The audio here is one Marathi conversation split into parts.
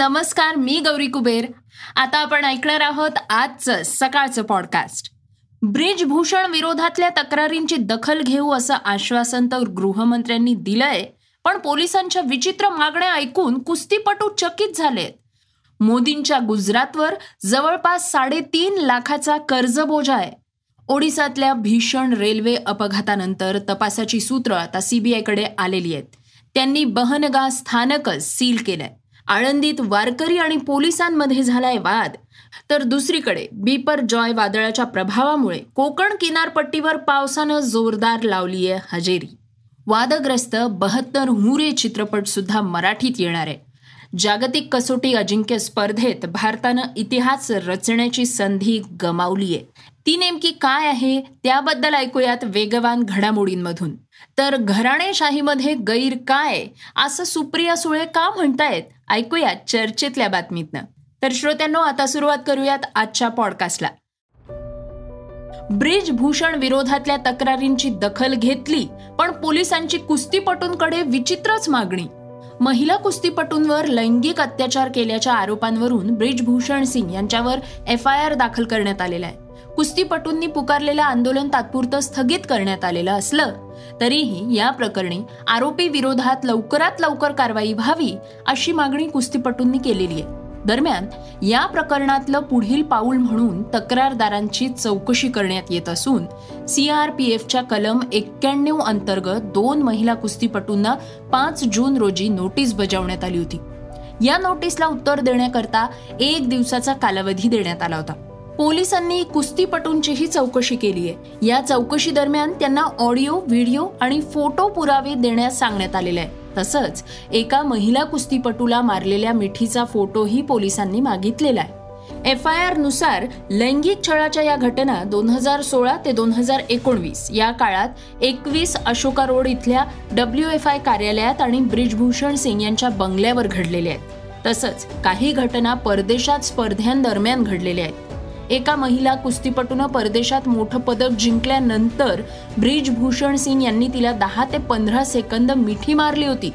नमस्कार मी गौरी कुबेर. आता आपण ऐकणार आहोत आजचं सकाळचं पॉडकास्ट ब्रिजभूषण विरोधातल्या तक्रारींची दखल घेऊ असं आश्वासन तर गृहमंत्र्यांनी दिलंय पण पोलिसांच्या विचित्र मागण्या ऐकून कुस्तीपटू चकित झालेत. मोदींच्या गुजरातवर जवळपास साडेतीन लाखाचा कर्जबोजा आहे. ओडिसातल्या भीषण रेल्वे अपघातानंतर तपासाची सूत्र आता सीबीआयकडे आलेली आहेत. त्यांनी बहनगा स्थानकच सील केलंय. आळंदीत वारकरी आणि पोलिसांमध्ये झालाय वाद. तर दुसरीकडे बीपर जॉय वादळाच्या प्रभावामुळे कोकण किनारपट्टीवर पावसानं जोरदार लावलीय हजेरी. वादग्रस्त बहत्तर हुरे चित्रपट सुद्धा मराठीत येणार आहे. जागतिक कसोटी अजिंक्य स्पर्धेत भारतानं इतिहास रचण्याची संधी गमावली आहे ती नेमकी काय आहे त्याबद्दल ऐकूयात वेगवान घडामोडींमधून. तर घराणेशाहीमध्ये गैर काय? असं सुप्रिया सुळे का म्हणतायत? ऐकूयात चर्चेतल्या बातमीतनं. तर श्रोत्यांनो आता सुरुवात करूयात आजच्या पॉडकास्टला ब्रिज भूषण विरोधातल्या तक्रारींची दखल घेतली पण पोलिसांची कुस्तीपटूंकडे विचित्रच मागणी. महिला कुस्तीपटूंवर लैंगिक अत्याचार केल्याच्या आरोपांवरून ब्रिजभूषण सिंग यांच्यावर एफ आय आर दाखल करण्यात आलेला आहे. कुस्तीपटूंनी पुकारलेलं आंदोलन तात्पुरतं स्थगित करण्यात आलेलं असलं तरीही या प्रकरणी आरोपी विरोधात लवकरात लवकर कारवाई व्हावी अशी मागणी कुस्तीपटूंनी केलेली आहे. दरम्यान या प्रकरणातलं पुढील पाऊल म्हणून तक्रारदारांची चौकशी करण्यात येत असून सीआरपीएफच्या कलम एक्क्याण्णव अंतर्गत दोन महिला कुस्तीपटूंना पाच जून रोजी नोटीस बजावण्यात आली होती. या नोटीसला उत्तर देण्याकरता एक दिवसाचा कालावधी देण्यात आला होता. पोलिसांनी कुस्तीपटूंचीही चौकशी केली आहे. या चौकशी दरम्यान त्यांना ऑडिओ व्हिडिओ आणि फोटो पुरावे देण्यास सांगण्यात आलेले आहे. तसंच एका महिला कुस्तीपटूला मारलेल्या मिठीचा फोटोही पोलिसांनी मागितलेला आहे. एफ आय आरनुसार लैंगिक छळाच्या या घटना दोन हजार सोळा ते दोन हजार एकोणवीस या काळात एकवीस अशोका रोड इथल्या डब्ल्यू एफ आय कार्यालयात आणि ब्रिजभूषण सिंग यांच्या बंगल्यावर घडलेल्या आहेत. तसंच काही घटना परदेशात स्पर्ध्यांदरम्यान घडलेल्या आहेत. एका महिला कुस्तीपटूनं परदेशात मोठं पदक जिंकल्यानंतर ब्रिजभूषण सिंग यांनी तिला दहा ते पंधरा सेकंद मिठी मारली होती.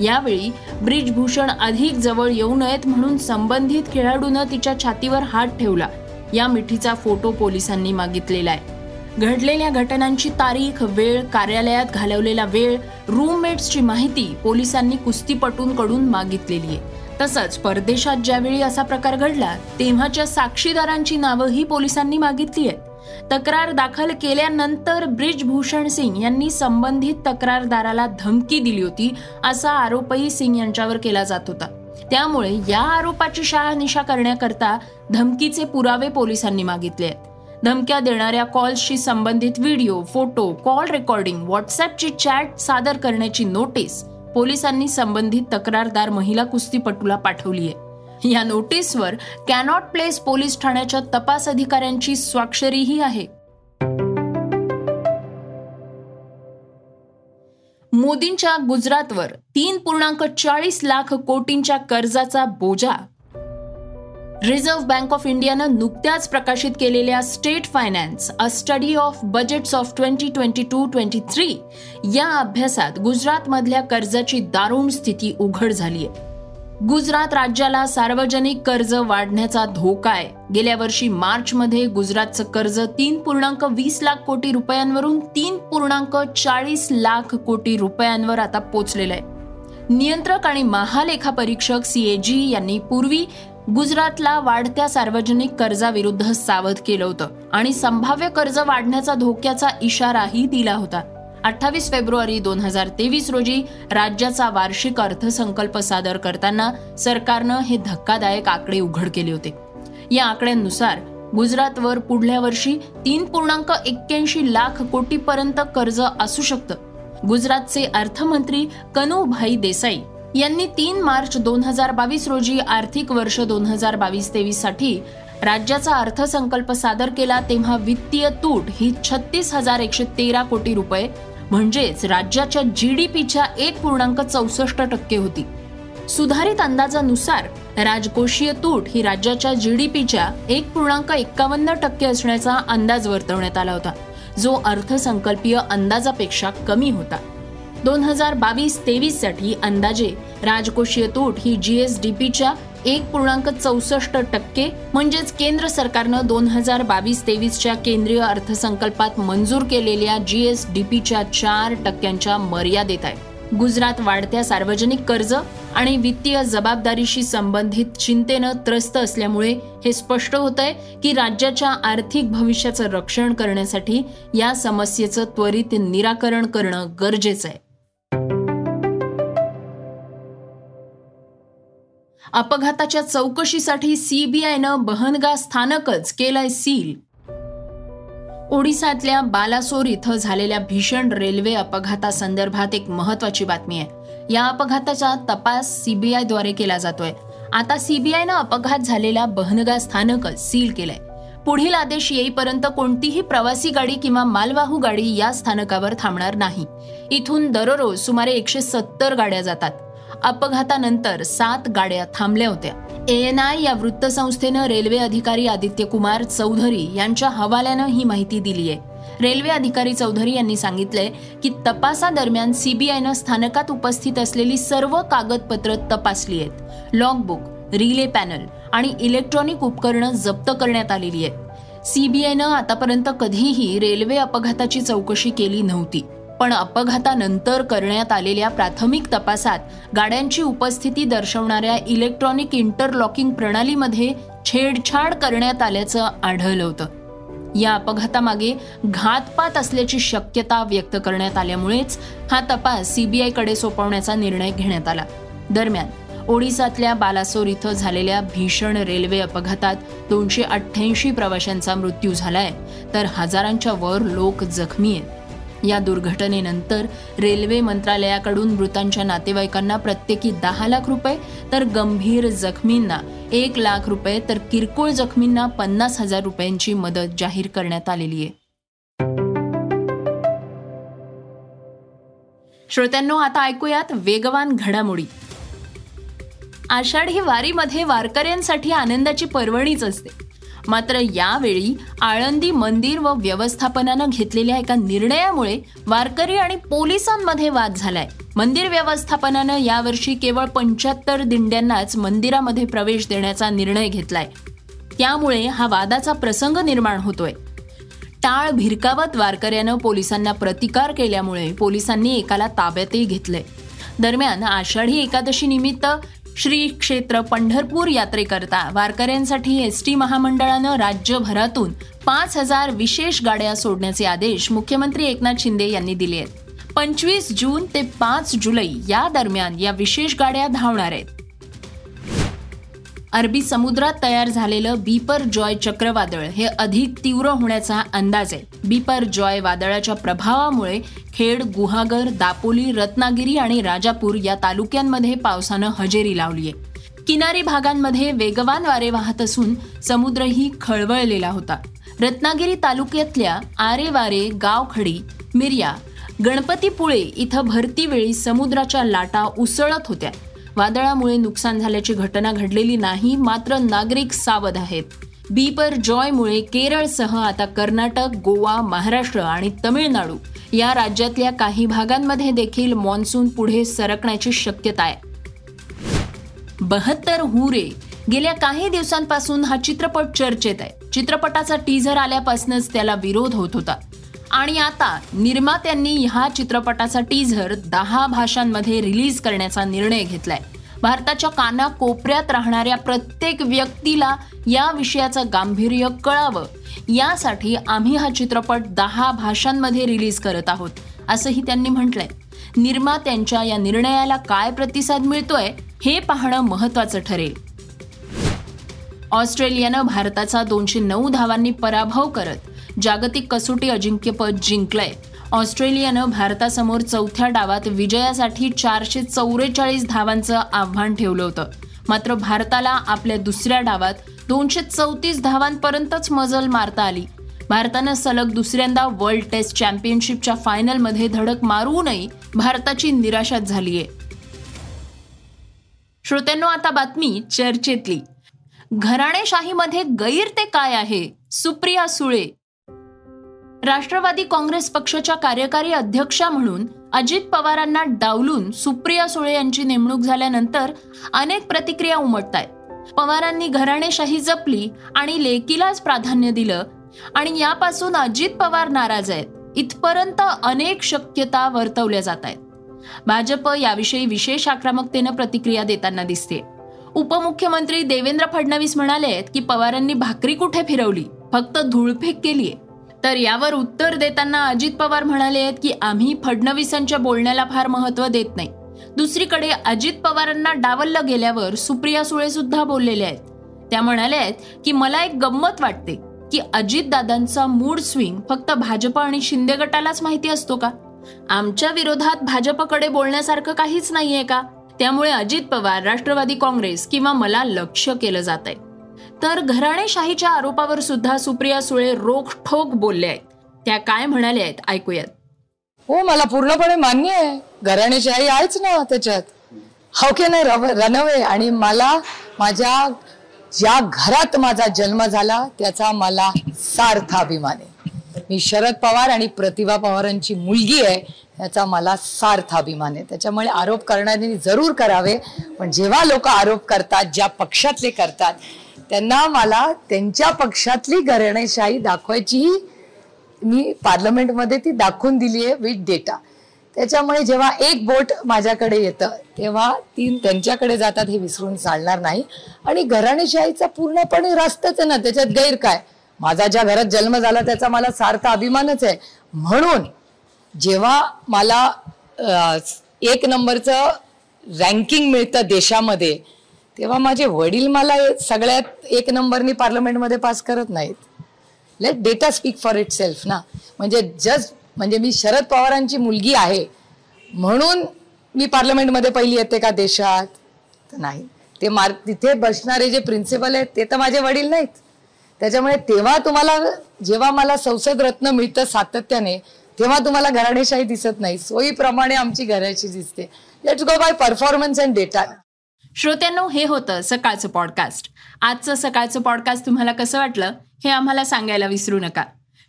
यावेळी ब्रिजभूषण अधिक जवळ येऊ नयेत म्हणून संबंधित खेळाडूनं तिच्या छातीवर हात ठेवला. या मिठीचा फोटो पोलिसांनी मागितलेला आहे. घडलेल्या घटनांची तारीख वेळ कार्यालयात घालवलेला वेळ रूममेट्सची माहिती पोलिसांनी कुस्तीपटूंकडून मागितलेली आहे. तसंच परदेशात ज्यावेळी असा प्रकार घडला तेव्हाच्या साक्षीदारांची नावंही पोलिसांनी मागितली आहेत. तक्रार दाखल केल्यानंतर ब्रिजभूषण सिंग यांनी संबंधित तक्रारदाराला धमकी दिली होती असा आरोपही सिंग यांच्यावर केला जात होता. त्यामुळे या आरोपाची शहानिशा करण्याकरता धमकीचे पुरावे पोलिसांनी मागितले आहेत. धमक्या देणाऱ्या कॉल्सशी संबंधित व्हिडिओ फोटो कॉल रेकॉर्डिंग व्हॉट्सअपची चॅट सादर करण्याची नोटीस पोलिसांनी संबंधित तक्रारदार महिला कुस्तीपटूला पाठवली आहे. या नोटीसवर कॅनॉट प्लेस पोलीस ठाण्याच्या तपास अधिकाऱ्यांची स्वाक्षरीही आहे. मोदींच्या गुजरातवर तीन पूर्णांक चाळीस लाख कोटींच्या कर्जाचा बोजा रिझर्व्ह बँक ऑफ इंडियानं नुकत्याच प्रकाशित केलेल्या state finance a study of budgets of twenty twenty two twenty three या अभ्यासात गुजरातमधल्या कर्जाची दारुण स्थिती उघड झाली आहे. गुजरात राज्याला सार्वजनिक कर्ज वाढण्याचा धोका आहे. गेल्या वर्षी मार्चमध्ये गुजरातचं कर्ज तीन पूर्णांक वीस लाख कोटी रुपयांवरून तीन पूर्णांक चाळीस लाख कोटी रुपयांवर आता पोचलेलं आहे. नियंत्रक आणि महालेखा परीक्षक सीएजी यांनी पूर्वी गुजरातला वाढत्या सार्वजनिक कर्जाविरुद्ध सावध केलं होतं आणि संभाव्य कर्ज वाढण्याचा धोक्याचा इशाराही दिला होता. अठ्ठावीस फेब्रुवारी दोन हजार तेवीस रोजी राज्याचा वार्षिक अर्थसंकल्प सादर करताना सरकारनं हे धक्कादायक आकडे उघड केले होते. या आकड्यांनुसार गुजरातवर पुढल्या वर्षी तीन पूर्णांक एक्क्याऐंशी लाख कोटीपर्यंत कर्ज असू शकतं. गुजरातचे अर्थमंत्री कनुभाई देसाई यांनी तीन मार्च दोन हजार बावीस रोजी आर्थिक वर्ष दोन हजार बावीस तेवीससाठी राज्याचा अर्थसंकल्प सादर केला तेव्हा वित्तीय तूट ही छत्तीस हजार एकशे तेरा कोटी रुपये म्हणजेच राज्याच्या जी डी पीच्या एक पूर्णांक चौसष्ट टक्के होती. सुधारित अंदाजानुसार राजकोषीय तूट ही राज्याच्या जी डी पीच्या एक पूर्णांक एक्कावन्न टक्के असण्याचा अंदाज वर्तवण्यात आला होता जो अर्थसंकल्पीय अंदाजापेक्षा कमी होता. दोन हजार बावीस तेवीससाठी अंदाजे राजकोषीय तूट ही जीएसडीपीच्या एक पूर्णांक चौसष्ट टक्के म्हणजेच केंद्र सरकारनं दोन हजार बावीस तेवीसच्या केंद्रीय अर्थसंकल्पात मंजूर केलेल्या जीएसडीपीच्या चार टक्क्यांच्या मर्यादेत आहे. गुजरात वाढत्या सार्वजनिक कर्ज आणि वित्तीय जबाबदारीशी संबंधित चिंतेनं त्रस्त असल्यामुळे हे स्पष्ट होत आहे की राज्याच्या आर्थिक भविष्याचं रक्षण करण्यासाठी या समस्येचं त्वरित निराकरण करणं गरजेचं आहे. अपघाताच्या चौकशीसाठी सीबीआयनं बहनगा स्थानकच केलंय सील. ओडिसातल्या बालासोर इथं झालेल्या भीषण रेल्वे अपघातासंदर्भात एक महत्वाची बातमी आहे. या अपघाताचा तपास सीबीआयद्वारे केला जातोय. आता सीबीआयनं अपघात झालेल्या बहनगा स्थानक सील केलंय. पुढील आदेश येईपर्यंत कोणतीही प्रवासी गाडी किंवा मालवाहू गाडी या स्थानकावर थांबणार नाही. इथून दररोज सुमारे एकशे सत्तर गाड्या जातात. अपघातानंतर सात गाड्या थांबल्या होत्या. एएनआय या वृत्तसंस्थेनं रेल्वे अधिकारी आदित्य कुमार चौधरी यांच्या हवाल्यानं ही माहिती दिली आहे. रेल्वे अधिकारी चौधरी यांनी सांगितलंय की तपासादरम्यान सीबीआयनं स्थानकात उपस्थित असलेली सर्व कागदपत्र तपासली आहेत. लॉगबुक रिले पॅनल आणि इलेक्ट्रॉनिक उपकरणं जप्त करण्यात आलेली आहेत. सीबीआयनं आतापर्यंत कधीही रेल्वे अपघाताची चौकशी केली नव्हती. पण अपघातानंतर करण्यात आलेल्या प्राथमिक तपासात गाड्यांची उपस्थिती दर्शवणाऱ्या इलेक्ट्रॉनिक इंटरलॉकिंग प्रणालीमध्ये छेडछाड करण्यात आल्याचं आढळलं होतं. या अपघातामागे घातपात असल्याची शक्यता व्यक्त करण्यात आल्यामुळेच हा तपास सीबीआयकडे सोपवण्याचा निर्णय घेण्यात आला. दरम्यान ओडिसातल्या बालासोर इथं झालेल्या भीषण रेल्वे अपघातात दोनशे अठ्ठ्याऐंशी प्रवाशांचा मृत्यू झालाय तर हजारांच्या वर लोक जखमी आहेत. या दुर्घटनेनंतर रेल्वे मंत्रालयाकडून मृतांच्या नातेवाईकांना प्रत्येकी दहा लाख रुपये तर गंभीर जखमींना एक लाख रुपये तर किरकोळ जखमींना पन्नास हजार रुपयांची मदत जाहीर करण्यात आलेली आहे. श्रोत्यांनो आता ऐकूयात वेगवान घडामोडी. आषाढी वारीमध्ये वारकऱ्यांसाठी आनंदाची पर्वणीच असते. मात्र यावेळी आळंदी मंदिर व व्यवस्थापनानं घेतलेल्या एका निर्णयामुळे वारकरी आणि पोलिसांमध्ये वाद झालाय. मंदिर व्यवस्थापनानं यावर्षी केवळ पंच्याहत्तर दिंड्यांनाच मंदिरामध्ये प्रवेश देण्याचा निर्णय घेतलाय. त्यामुळे हा वादाचा प्रसंग निर्माण होतोय. टाळ भिरकावत वारकऱ्यानं पोलिसांना प्रतिकार केल्यामुळे पोलिसांनी एकाला ताब्यातही घेतलंय. दरम्यान आषाढी एकादशी निमित्त श्री क्षेत्र पंढरपूर यात्रेकरता वारकऱ्यांसाठी एस टी महामंडळानं राज्यभरातून पाच हजार विशेष गाड्या सोडण्याचे आदेश मुख्यमंत्री एकनाथ शिंदे यांनी दिले आहेत. पंचवीस जून ते पाच जुलै या दरम्यान या विशेष गाड्या धावणार आहेत. अरबी समुद्रात तयार झालेलं बीपर जॉय चक्रवादळ हे अधिक तीव्र होण्याचा अंदाज आहे. बीपर जॉय वादळाच्या प्रभावामुळे खेड गुहागर दापोली रत्नागिरी आणि राजापूर या तालुक्यांमध्ये पावसानं हजेरी लावली आहे. किनारी भागांमध्ये वेगवान वारे वाहत असून समुद्रही खळवळलेला होता. रत्नागिरी तालुक्यातल्या आरेवारे गावखडी मिर्या गणपतीपुळे इथं भरतीवेळी समुद्राच्या लाटा उसळत होत्या. वादळामुळे नुकसान झाल्याची घटना घडलेली नाही मात्र नागरिक सावध आहेत. बीपर जॉयमुळे केरळसह आता कर्नाटक गोवा महाराष्ट्र आणि तमिळनाडू या राज्यातल्या काही भागांमध्ये देखील मान्सून पुढे सरकण्याची शक्यता आहे. बहत्तर हुरे. गेल्या काही दिवसांपासून हा चित्रपट चर्चेत आहे. चित्रपटाचा टीझर आल्यापासूनच त्याला विरोध होत होता. आणि आता निर्मात्यांनी ह्या चित्रपटाचा टीझर दहा भाषांमध्ये रिलीज करण्याचा निर्णय घेतलाय. भारताच्या काना कोपऱ्यात राहणाऱ्या प्रत्येक व्यक्तीला या विषयाचं गांभीर्य कळावं. यासाठी आम्ही हा चित्रपट दहा भाषांमध्ये रिलीज करत आहोत असंही त्यांनी म्हटलंय. निर्मात्यांच्या या निर्णयाला काय प्रतिसाद मिळतोय हे पाहणं महत्वाचं ठरेल. ऑस्ट्रेलियानं भारताचा दोनशे नऊ धावांनी पराभव करत जागतिक कसोटी अजिंक्यपद जिंकलंय. ऑस्ट्रेलियानं भारतासमोर चौथ्या डावात विजयासाठी चारशे चौवेचाळीस धावांचं आव्हान ठेवलं होतं. मात्र भारताला आपल्या दुसऱ्या डावात दोनशे चौतीस धावांपर्यंतच मजल मारता आली. भारतानं सलग दुसऱ्यांदा वर्ल्ड टेस्ट चॅम्पियनशिपच्या फायनलमध्ये धडक मारूनही भारताची निराशाच झालीय. श्रोत्यांनो आता बातमी चर्चेतली. घराणेशाहीमध्ये गैर ते काय आहे? सुप्रिया सुळे राष्ट्रवादी काँग्रेस पक्षाच्या कार्यकारी अध्यक्षा म्हणून अजित पवारांना डावलून सुप्रिया सुळे यांची नेमणूक झाल्यानंतर अनेक प्रतिक्रिया उमटत आहेत पवारांनी घराणेशाही जपली आणि लेकीलाच प्राधान्य दिलं आणि यापासून अजित पवार नाराज आहेत. इथपर्यंत अनेक शक्यता वर्तवल्या जात आहेत भाजप याविषयी विशेष आक्रमकतेनं प्रतिक्रिया देताना दिसते. उपमुख्यमंत्री देवेंद्र फडणवीस म्हणाले की पवारांनी भाकरी कुठे फिरवली? फक्त धूळफेक केलीये. तर यावर उत्तर देताना अजित पवार म्हणाले आहेत की आम्ही फडणवीसांच्या बोलण्याला फार महत्त्व देत नाही. दुसरीकडे अजित पवारांना डावललं गेल्यावर सुप्रिया सुळे सुद्धा बोललेल्या आहेत. त्या म्हणाल्या आहेत की मला एक गंमत वाटते की अजितदादांचा मूड स्विंग फक्त भाजप आणि शिंदे गटालाच माहिती असतो का? आमच्या विरोधात भाजपकडे बोलण्यासारखं काहीच नाहीये का? त्यामुळे अजित पवार राष्ट्रवादी काँग्रेस किंवा मला लक्ष केलं जात आहे तर घराणेशाहीच्या आरोपावर सुद्धा सुप्रिया सुळे रोखठोक बोलल्या आहेत. त्या काय म्हणाल्या आहेत ऐकूयात. हो मला पूर्णपणे मान्य आहे. घराणेशाही आहेच ना त्याच्यात. हाऊ कॅन आय रनवे आणि मला माझ्या ज्या घरात माझा जन्म झाला त्याचा मला सार्थ अभिमान आहे. मी शरद पवार आणि प्रतिभा पवारांची मुलगी आहे याचा मला सार्थ अभिमान आहे. त्याच्यामुळे आरोप करणाऱ्यांनी जरूर करावे पण जेव्हा लोक आरोप करतात ज्या पक्षातले करतात त्यांना मला त्यांच्या पक्षातली घराणेशाही दाखवायचीही मी पार्लमेंटमध्ये ती दाखवून दिली आहे विथ डेटा. त्याच्यामुळे जेव्हा एक बोट माझ्याकडे येतं तेव्हा तीन त्यांच्याकडे जातात हे विसरून चालणार नाही. आणि घराणेशाहीचा पूर्णपणे रास्तच आहे ना त्याच्यात गैर काय? माझा ज्या घरात जन्म झाला त्याचा मला सार्थ अभिमानच आहे. म्हणून जेव्हा मला एक नंबरचं रँकिंग मिळतं देशामध्ये तेव्हा माझे वडील मला सगळ्यात एक नंबरनी पार्लमेंटमध्ये पास करत नाहीत. Let data speak for itself ना. म्हणजे जस्ट म्हणजे मी शरद पवारांची मुलगी आहे. म्हणून मी पार्लमेंटमध्ये पहिली येते का देशात? तर नाही. ते मार तिथे बसणारे जे प्रिन्सिपल आहेत ते तर माझे वडील नाहीत. त्याच्यामुळे तेव्हा तुम्हाला जेव्हा मला संसद रत्न मिळतं सातत्याने तेव्हा तुम्हाला घराणेशाही दिसत नाही. सोयीप्रमाणे आमची घराची दिसते. Let's go by performance and data श्रोत्यांनो हे होतं सकाळचं पॉडकास्ट आजचं सकाळचं पॉडकास्ट तुम्हाला कसं वाटलं हे आम्हाला सांगायला विसरू नका.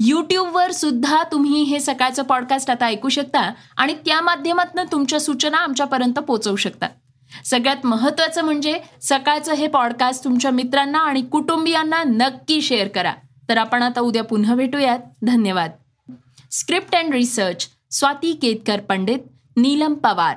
यूट्यूबवर सुद्धा तुम्ही हे सकाळचं पॉडकास्ट आता ऐकू शकता आणि त्या माध्यमातून तुमच्या सूचना आमच्यापर्यंत पोहोचवू शकता. सगळ्यात महत्वाचं म्हणजे सकाळचं हे पॉडकास्ट तुमच्या मित्रांना आणि कुटुंबियांना नक्की शेअर करा. तर आपण आता उद्या पुन्हा भेटूयात. धन्यवाद. Script and research Swati Ketkar Pandit Neelam Pawar.